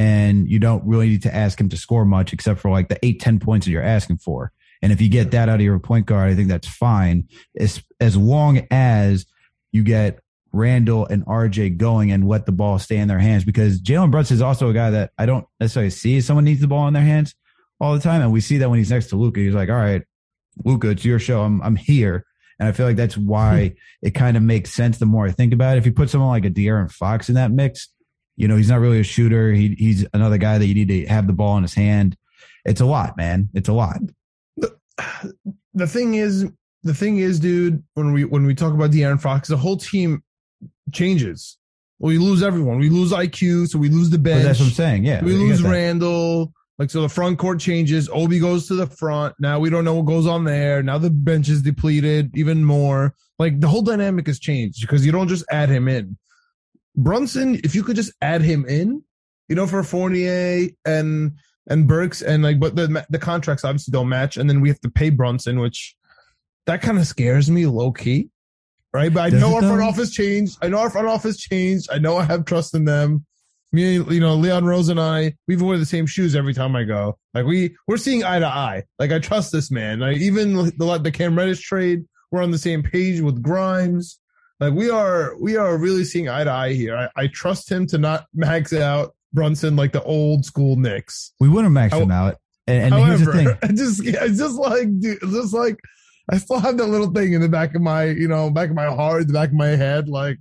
And you don't really need to ask him to score much except for like the eight, 10 points that you're asking for. And if you get that out of your point guard, I think that's fine. As, as long as you get Randle and RJ going and let the ball stay in their hands because Jalen Brunson is also a guy that I don't necessarily see someone needs the ball in their hands all the time. And we see that when he's next to Luka, he's like, all right, Luka, it's your show. I'm, I'm here. And I feel like that's why hmm. it kind of makes sense the more I think about it. If you put someone like a De'Aaron Fox in that mix, you know, he's not really a shooter. He, he's another guy that you need to have the ball in his hand. It's a lot, man. It's a lot. The, the thing is, the thing is, dude, when we when we talk about De'Aaron Fox, the whole team changes. We lose everyone. We lose IQ, so we lose the bench. But that's what I'm saying. Yeah, we lose Randle. Like so, the front court changes. Obi goes to the front. Now we don't know what goes on there. Now the bench is depleted even more. Like the whole dynamic has changed because you don't just add him in. Brunson, if you could just add him in, you know, for Fournier and and Burks and like, but the the contracts obviously don't match, and then we have to pay Brunson, which that kind of scares me low key right? But I Does know our front office changed. I know our front office changed. I know I have trust in them. Me, you know, Leon Rose and I, we even wear the same shoes every time I go. Like we, we're seeing eye to eye. Like I trust this man. Like even the the Cam Reddish trade, we're on the same page with Grimes. Like we are, we are really seeing eye to eye here. I, I trust him to not max out Brunson like the old school Knicks. We wouldn't max him out. And, and However, here's the thing. I just, it's just like, dude, just like I still have that little thing in the back of my, you know, back of my heart, the back of my head. Like,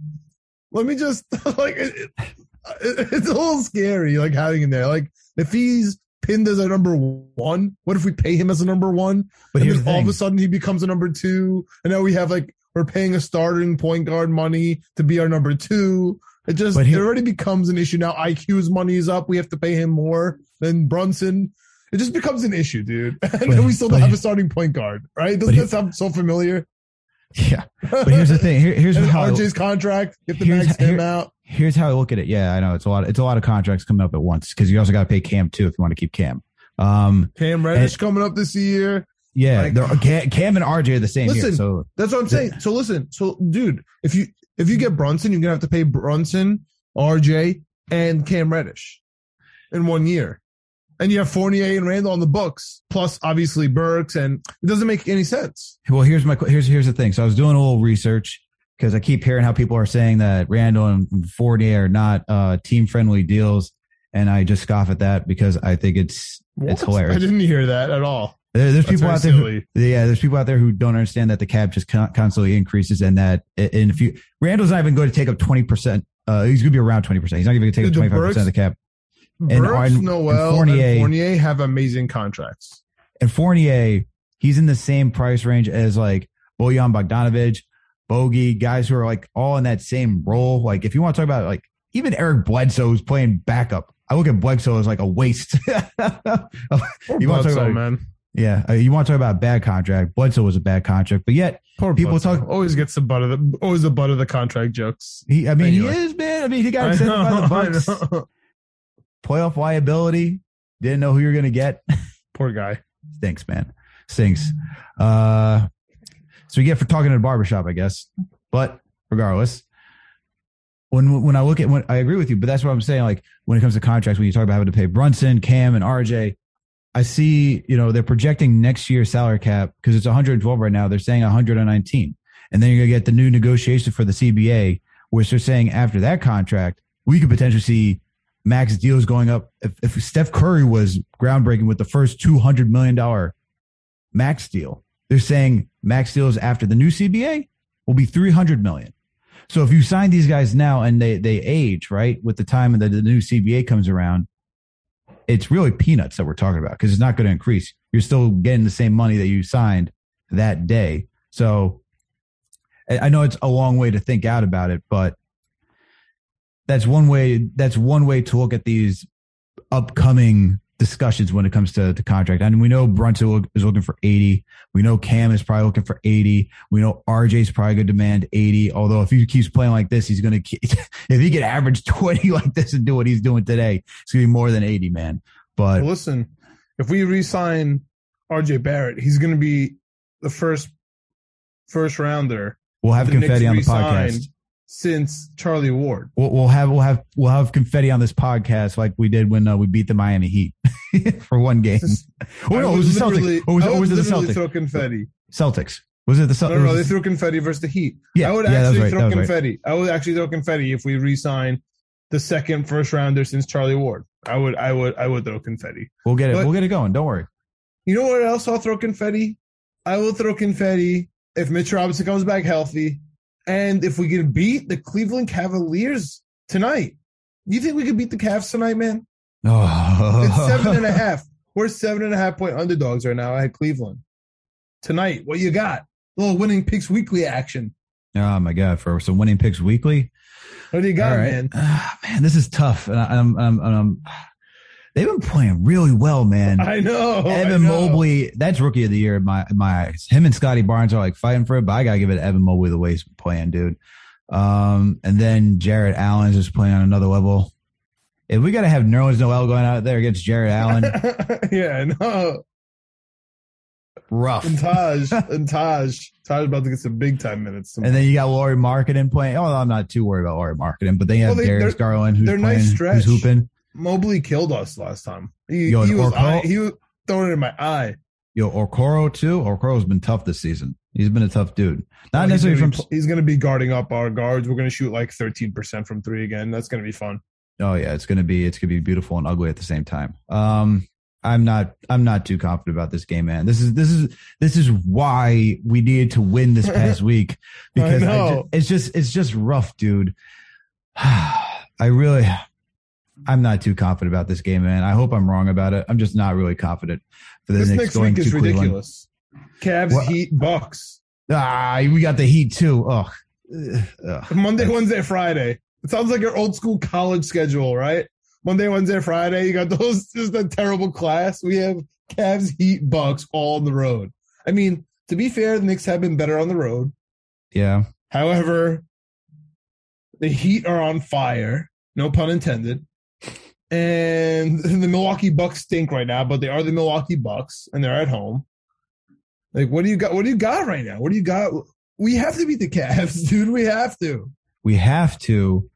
let me just like, it, it, it's a little scary, like having him there. Like, if he's pinned as a number one, what if we pay him as a number one? But and then all of a sudden he becomes a number two, and now we have like we're paying a starting point guard money to be our number two. It just it already becomes an issue now. IQ's money is up. We have to pay him more than Brunson. It just becomes an issue, dude. And but, we still don't have a starting point guard, right? Doesn't that sound so familiar? Yeah. But here's the thing. Here, here's how RJ's contract. Get the max him here, out. Here's how I look at it. Yeah, I know it's a lot. It's a lot of contracts coming up at once because you also got to pay Cam too if you want to keep Cam. Um, Cam Reddish and, coming up this year. Yeah, like, Cam, Cam, and RJ are the same. Listen, year, so that's what I'm saying. So listen, so dude, if you if you get Brunson, you're gonna have to pay Brunson, RJ, and Cam Reddish in one year and you have Fournier and Randle on the books, plus obviously Burks, and it doesn't make any sense. Well, here's my here's here's the thing. So I was doing a little research because I keep hearing how people are saying that Randle and Fournier are not uh, team friendly deals, and I just scoff at that because I think it's what? it's hilarious. I didn't hear that at all. There, there's That's people out there, who, yeah. There's people out there who don't understand that the cap just constantly increases, and that in a few Randle's not even going to take up twenty percent. Uh, he's going to be around twenty percent. He's not even going to take up twenty five percent of the cap. And, Burks, and, Noel, and Fournier, and Fournier have amazing contracts. And Fournier, he's in the same price range as like Bojan Bogdanovic, Bogey, guys who are like all in that same role. Like if you want to talk about like even Eric Bledsoe is playing backup. I look at Bledsoe as like a waste. you want to talk about man. Yeah, uh, you want to talk about bad contract. Bledsoe was a bad contract, but yet Poor people Bledsoe. talk always gets the butt of the always the butt of the contract jokes. He, I mean, anyway. he is man. I mean, he got extended by the Bucks playoff liability. Didn't know who you're going to get. Poor guy. Stinks, man. Stinks. Uh, so we get for talking at a barbershop, I guess. But regardless, when when I look at when I agree with you, but that's what I'm saying. Like when it comes to contracts, when you talk about having to pay Brunson, Cam, and RJ, I see you know they're projecting next year's salary cap because it's 112 right now. They're saying 119, and then you're gonna get the new negotiation for the CBA, which they're saying after that contract, we could potentially see max deals going up. If, if Steph Curry was groundbreaking with the first $200 million max deal, they're saying max deals after the new CBA will be 300 million. So if you sign these guys now and they, they age, right, with the time that the new CBA comes around, it's really peanuts that we're talking about because it's not going to increase. You're still getting the same money that you signed that day. So I know it's a long way to think out about it, but that's one way that's one way to look at these upcoming discussions when it comes to the contract. And we know Brunson is looking for 80. We know Cam is probably looking for 80. We know RJ's probably going to demand 80. Although if he keeps playing like this, he's going to, if he can average 20 like this and do what he's doing today, it's going to be more than 80, man. But well, listen, if we re-sign RJ Barrett, he's going to be the first first rounder. We'll have confetti on the podcast since Charlie Ward. We'll, we'll, have we'll have we'll have confetti on this podcast like we did when uh, we beat the Miami Heat for one game. oh no, it was the Celtics. Or was, or was it the Celtics? Throw confetti. Celtics. Was it the Celtics? No, no, they threw confetti versus the Heat. Yeah, I would yeah, actually right, throw confetti. Right. I would actually throw confetti if we re-sign the second first rounder since Charlie Ward. I would, I would, I would throw confetti. We'll get it. But, we'll get it going. Don't worry. You know what else I'll throw confetti? I will throw confetti if Mitch Robinson comes back healthy and if we can beat the Cleveland Cavaliers tonight, you think we could beat the Cavs tonight, man? Oh. It's seven and a half. We're seven and a half point underdogs right now at Cleveland. Tonight, what you got? A little winning picks weekly action. Oh my god! For some winning picks weekly. What do you got, right. man? Uh, man, this is tough. And I'm, I'm, I'm, They've been playing really well, man. I know. Evan I know. Mobley, that's rookie of the year in my in my eyes. Him and Scotty Barnes are like fighting for it, but I gotta give it to Evan Mobley the way he's playing, dude. Um, and then Jarrett Allen is just playing on another level. If we gotta have Nerlens Noel going out there against Jarrett Allen, yeah, no, rough. And Taj, and Taj, Taj about to get some big time minutes. Tomorrow. And then you got Lauri Markkanen playing. Oh, I'm not too worried about Lauri Markkanen, but then you have well, they, Darius Garland who's playing, nice who's hooping. Mobley killed us last time. He, Yo, he was eye, he was throwing it in my eye. Yo, Okoro too. Okoro's been tough this season. He's been a tough dude. Not well, necessarily from. Be, he's going to be guarding up our guards. We're going to shoot like thirteen percent from three again. That's going to be fun. Oh yeah, it's going to be it's going to be beautiful and ugly at the same time. Um, I'm not I'm not too confident about this game, man. This is this is this is why we needed to win this past week because I I just, it's just it's just rough, dude. I really I'm not too confident about this game, man. I hope I'm wrong about it. I'm just not really confident for the this Knicks next going week is to ridiculous. Cavs, what? Heat, Bucks. Ah, we got the Heat too. Ugh. Ugh. Monday, Wednesday, Friday. It sounds like your old school college schedule, right? Monday, Wednesday, Friday. You got those. Just a terrible class. We have Cavs, Heat, Bucks all on the road. I mean, to be fair, the Knicks have been better on the road. Yeah. However, the Heat are on fire. No pun intended and the Milwaukee Bucks stink right now, but they are the Milwaukee Bucks and they're at home. Like, what do you got? What do you got right now? What do you got? We have to beat the Cavs, dude. We have to. We have to.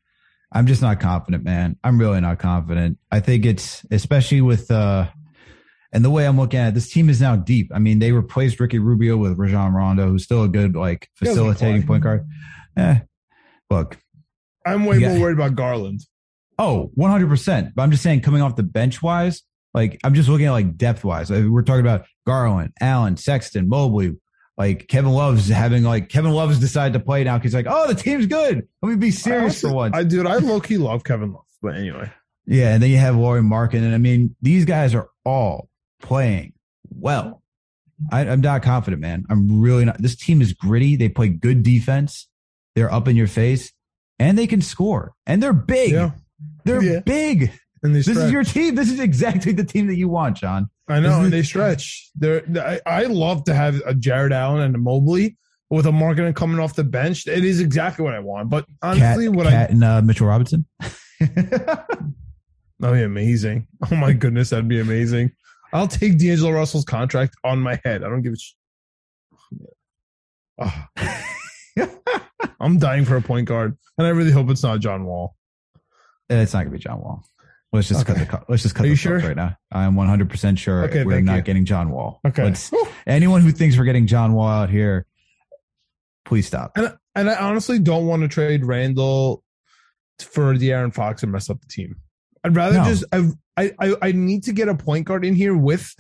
I'm just not confident, man. I'm really not confident. I think it's especially with uh and the way I'm looking at it, this team is now deep. I mean, they replaced Ricky Rubio with Rajon Rondo, who's still a good like facilitating point guard. Eh, look, I'm way more worried about Garland. Oh, 100%. But I'm just saying, coming off the bench wise, like I'm just looking at like depth wise. Like, we're talking about Garland, Allen, Sexton, Mobley. Like Kevin Love's having like Kevin Love's decided to play now. He's like, oh, the team's good. Let me be serious also, for once. I dude, I low key love Kevin Love, but anyway. Yeah, and then you have Lauri Markkanen, and I mean, these guys are all playing well. I, I'm not confident, man. I'm really not. This team is gritty. They play good defense. They're up in your face, and they can score, and they're big. Yeah. They're yeah. big. And this is your team. This is exactly the team that you want, John. I know, and they stretch. They're, I, I love to have a Jarrett Allen and a Mobley with a Markkanen coming off the bench. It is exactly what I want. But honestly, Cat, what Cat I and uh, Mitchell Robinson. that'd be amazing. Oh my goodness, that'd be amazing. I'll take D'Angelo Russell's contract on my head. I don't give a. Sh- oh. I'm dying for a point guard, and I really hope it's not John Wall. It's not gonna be John Wall. Let's just okay. cut the let's just cut Are the sure? right now. I'm 100 percent sure okay, we're not you. getting John Wall. Okay. Let's, anyone who thinks we're getting John Wall out here, please stop. And and I honestly don't want to trade Randle for De'Aaron Fox and mess up the team. I'd rather no. just I, I I need to get a point guard in here with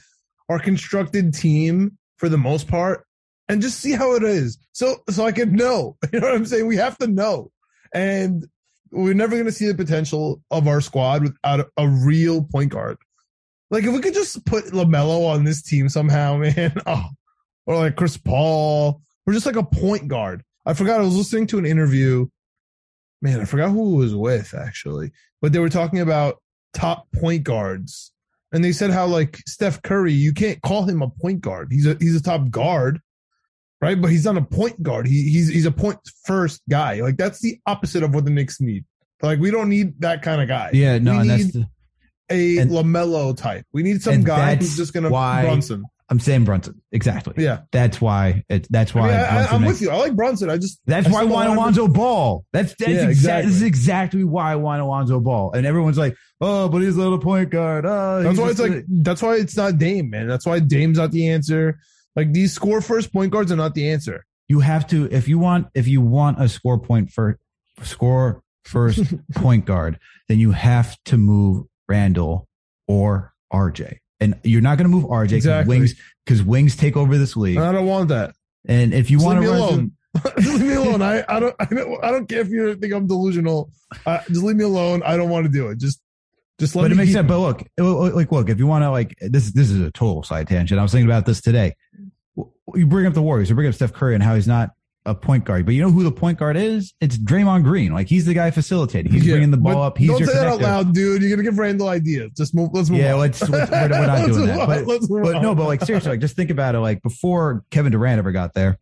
our constructed team for the most part and just see how it is. So so I can know. You know what I'm saying? We have to know. And we're never going to see the potential of our squad without a, real point guard. Like if we could just put LaMelo on this team somehow, man. Oh, or like Chris Paul, or just like a point guard. I forgot. I was listening to an interview. Man, I forgot who it was with actually, but they were talking about top point guards and they said how like Steph Curry, you can't call him a point guard. He's a he's a top guard, right? But he's not a point guard. He he's he's a point first guy. Like that's the opposite of what the Knicks need. Like we don't need that kind of guy. Yeah, no, we and that's the, a and- LaMelo type. We need some guy who's just gonna why- Brunson. I'm saying Brunson. Exactly. Yeah, That's why it that's why I, Brunson I, I'm makes- with you. I like Brunson. I just That's I why I want Alonzo Ball. That's that's Yeah, exactly this is exactly. why I want Alonzo Ball. And everyone's like, oh, but he's a little point guard. Oh, That's why it's just like that's why it's not Dame, man. That's why Dame's not the answer. Like these score first point guards are not the answer. you have to if you want if you want a score point for score first point guard, then you have to move Randle or RJ. And you're not going to move RJ because Exactly. wings because wings take over this league. I don't want that. and if you Just want leave to me run alone. some, just leave me alone. I, I don't I don't I don't care if you think I'm delusional. Uh, just leave me alone. I don't want to do it. Just just let me but it makes sense. But look, like, look, if you want to, like, this, this is a total side tangent. I was thinking about this today. You bring up the Warriors, you bring up Steph Curry and how he's not a point guard, but you know who the point guard is? It's Draymond Green. Like, he's the guy facilitating. He's Yeah, bringing the ball up. He's don't your say that out loud, dude. You're gonna give Randle ideas. Just move. Let's move. Yeah, on. let's, let's we're, we're not doing that. But, but no, but like seriously, like just think about it. Like before Kevin Durant ever got there,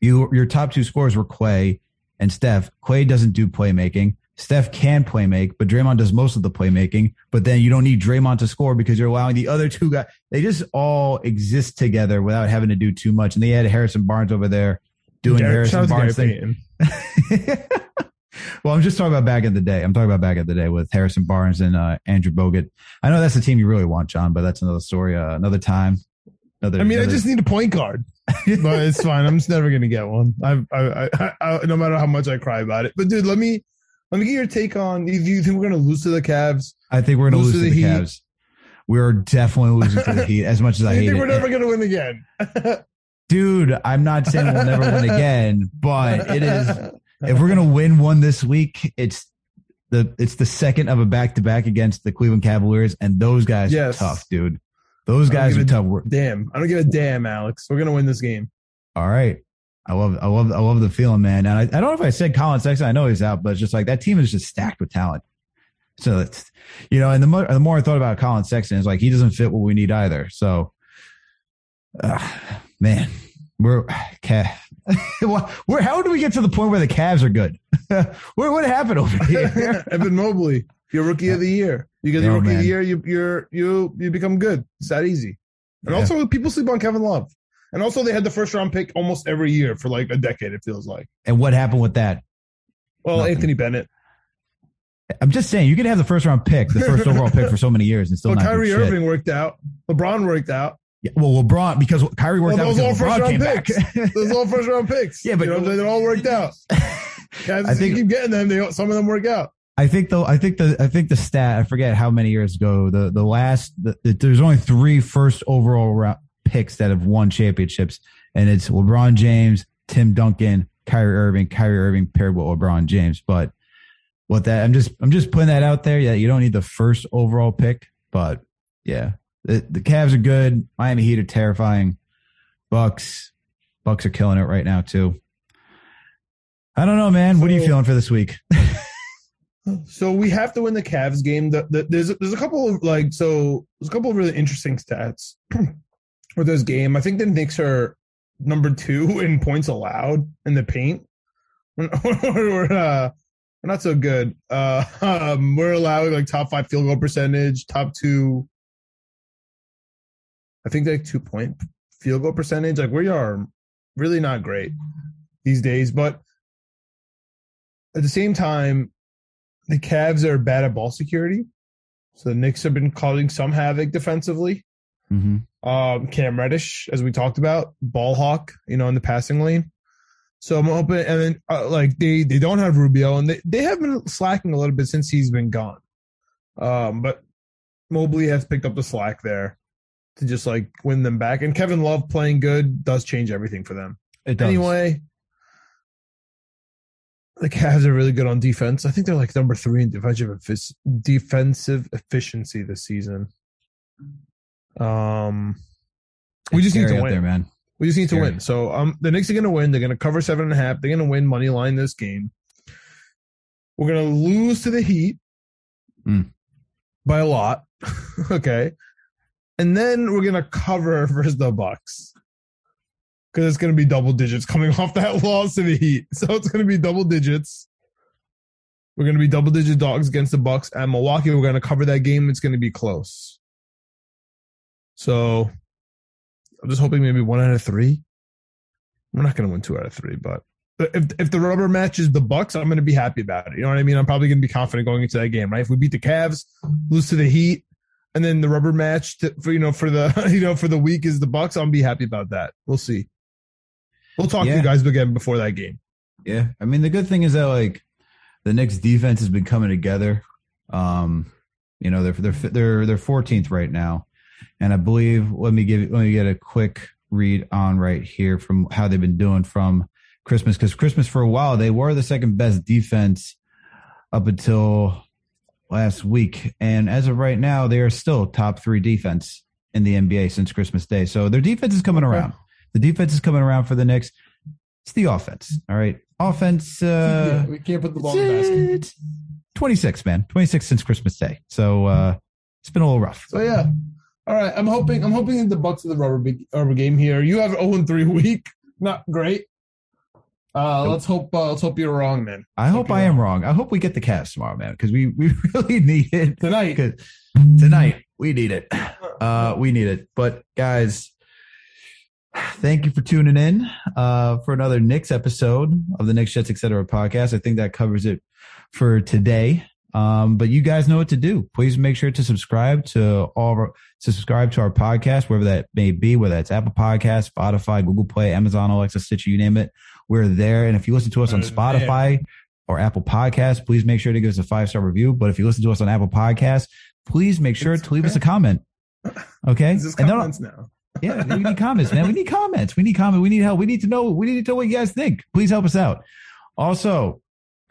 you your top two scorers were Klay and Steph. Klay doesn't do playmaking. Steph can play make, but Draymond does most of the playmaking. But then you don't need Draymond to score because you're allowing the other two guys. They just all exist together without having to do too much. And they had Harrison Barnes over there doing Gary- Harrison shout out to Barnes thing. Well, I'm just talking about back in the day. I'm talking about back in the day with Harrison Barnes and uh, Andrew Bogut. I know that's the team you really want, John, but that's another story, uh, another time. Another, I mean, I just need a point guard, but it's fine. I'm just never gonna get one. I, I, I, I, no matter how much I cry about it. But dude, let me, let me get your take on. Do you think we're gonna lose to the Cavs? I think we're going to lose lose to to the the Cavs. We're definitely losing to the Heat as much as I hate think it. we're never gonna win again? Dude, I'm not saying we'll never win again, but it is. If we're going to win one this week, it's the it's the second of a back to back against the Cleveland Cavaliers, and those guys Yes. are tough, dude. Those guys are tough. We're- Damn, I don't give a damn, Alex. We're gonna win this game. All right. I love, I love, I love the feeling, man. And I, I don't know if I said Collin Sexton. I know he's out, but it's just like that team is just stacked with talent. So it's, you know, and the more, the more I thought about Collin Sexton, it's like he doesn't fit what we need either. So, uh, man, we're, Cav, where, how do we get to the point where the Cavs are good? what, what happened over here? Evan Mobley, your rookie of the year. You get the Yo, rookie of the year, you you're you you become good. It's that easy. And Yeah. also, people sleep on Kevin Love. And also, they had the first round pick almost every year for like a decade. It feels like. and what happened with that? Well, Nothing. Anthony Bennett. I'm just saying you can have the first round pick, the first overall pick for so many years and still Well, not Kyrie shit. Irving worked out. LeBron worked out. Yeah, well, LeBron, because Kyrie worked Well, out those all because first LeBron round picks. Those all first round picks. Yeah, but- you know, they all worked out. I think- you keep getting them. They some of them work out. I think though, I think the I think the stat I forget how many years ago the the last the, the- there's only three first overall round picks that have won championships, and it's LeBron James, Tim Duncan, Kyrie Irving, Kyrie Irving paired with LeBron James. But what that I'm just I'm just putting that out there. Yeah, you don't need the first overall pick, but yeah, the, the Cavs are good. Miami Heat are terrifying. Bucks, Bucks are killing it right now too. I don't know, man. What are you feeling for this week? So we have to win the Cavs game. The, the, there's there's a couple of like so there's a couple of really interesting stats with this game. I think the Knicks are number two in points allowed in the paint. We're, uh, we're not so good. Uh, um, we're allowing like top five field goal percentage, top two. I think like two point field goal percentage. Like we are really not great these days, but at the same time, the Cavs are bad at ball security. So the Knicks have been causing some havoc defensively. Mm-hmm. Um, Cam Reddish, as we talked about, ball hawk, you know, in the passing lane. So I'm hoping, and then uh, like they they don't have Rubio, and they they have been slacking a little bit since he's been gone. Um, but Mobley has picked up the slack there to just like win them back, and Kevin Love playing good does change everything for them. It does. Anyway, the Cavs are really good on defense. I think they're like number three in defensive defensive efficiency this season. Um, we It's just need to win. there, man. we just need to win. So um, the Knicks are going to win. They're going to cover seven and a half. They're going to win money line this game. We're going to lose to the Heat Mm. by a lot. okay, and then we're gonna cover versus the Bucks because it's gonna be double digits coming off that loss to the Heat. So it's gonna be double digits. We're gonna be double digit dogs against the Bucks at Milwaukee. We're gonna cover that game. It's gonna be close. So I'm just hoping maybe one out of three. We're not gonna win two out of three, but if if the rubber match is the Bucks, I'm gonna be happy about it. You know what I mean? I'm probably gonna be confident going into that game, right? If we beat the Cavs, lose to the Heat, and then the rubber match to, for you know for the you know for the week is the Bucks, I'll be happy about that. We'll see. We'll talk to you guys again before that game. Yeah, I mean the good thing is that like the Knicks defense has been coming together. Um, you know they're they're they're they're 14th right now, and I believe let me give let me get a quick read on right here from how they've been doing from Christmas because Christmas for a while they were the second best defense up until last week, and as of right now they are still top three defense in the NBA since Christmas Day. So their defense is coming Okay. around. The defense is coming around for the Knicks. It's the offense. All right. Offense uh we can't put the ball in the basket. 26, man. 26 since Christmas Day. So uh it's been a little rough. So yeah. All right. I'm hoping I'm hoping the Bucks are the rubber big rubber game here. You have 0 3 week. Not great. Uh Nope. let's hope uh, let's hope you're wrong, man. I hope you're I am wrong. I hope we get the Cavs tomorrow, man, because we, we really need it. Tonight. Tonight, we need it. Uh we need it. But guys, thank you for tuning in uh for another Knicks episode of the Knicks Jets Etc. podcast. I think that covers it for today. Um, but you guys know what to do. Please make sure to subscribe to all of our, to subscribe to our podcast, wherever that may be, whether that's Apple Podcasts, Spotify, Google Play, Amazon, Alexa, Stitcher, you name it. We're there. And if you listen to us on Spotify or Apple Podcasts, please make sure to give us a five star review. But if you listen to us on Apple Podcasts, please make sure It's to leave us a comment. Okay. This is And comments now. yeah, we need comments, man. We need comments. We need comment. We need help. We need to know. We need to know what you guys think. Please help us out. Also,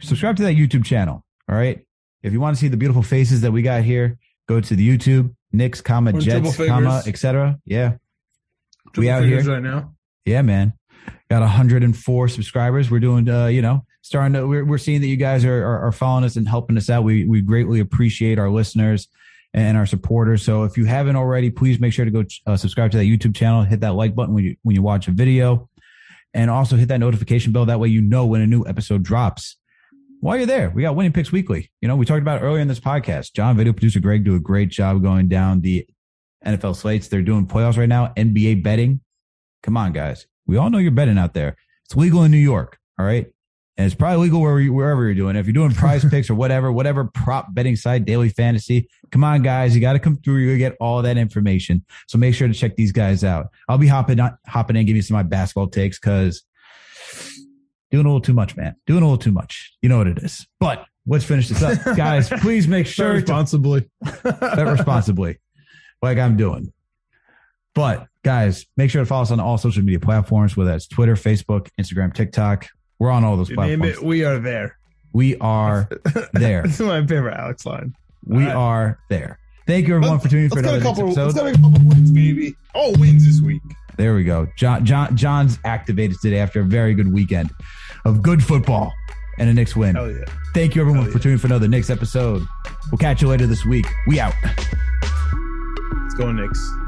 subscribe to that YouTube channel. All right. If you want to see the beautiful faces that we got here, go to the YouTube, Knicks, comma, We're Jets, comma, etc. Yeah. We Triple out here. right now. Yeah, man. Got 104 subscribers. We're doing, uh, you know, starting to, we're, we're seeing that you guys are, are, are following us and helping us out. We, we greatly appreciate our listeners and our supporters. So if you haven't already, please make sure to go uh, subscribe to that YouTube channel, hit that like button when you, when you watch a video and also hit that notification bell. That way, you know, when a new episode drops. While you're there, we got winning picks weekly. You know, we talked about earlier in this podcast. John, video producer Greg, do a great job going down the NFL slates. They're doing playoffs right now, NBA betting. Come on, guys. We all know you're betting out there. It's legal in New York. All right. And it's probably legal wherever, you, wherever you're doing. it. If you're doing prize picks or whatever, whatever prop betting site, daily fantasy, come on, guys. You got to come through. You get all that information. So make sure to check these guys out. I'll be hopping, hopping in, giving you some of my basketball takes because doing a little too much, man. Doing a little too much. You know what it is. But let's finish this up. guys, please make Sure, to responsibly. bet responsibly, like I'm doing. But guys, make sure to follow us on all social media platforms, whether that's Twitter, Facebook, Instagram, TikTok. We're on all those You name platforms. it, we are there. We are there. This is my favorite Alex line. We right. are there. Thank you everyone for tuning in for Let's another couple. Let's get a couple wins, baby. All wins this week. There we go. John, John, John's activated today after a very good weekend of good football and a Knicks win. Yeah. Thank you everyone Hell for yeah. tuning in for another Knicks episode. We'll catch you later this week. We out. Let's go, Knicks.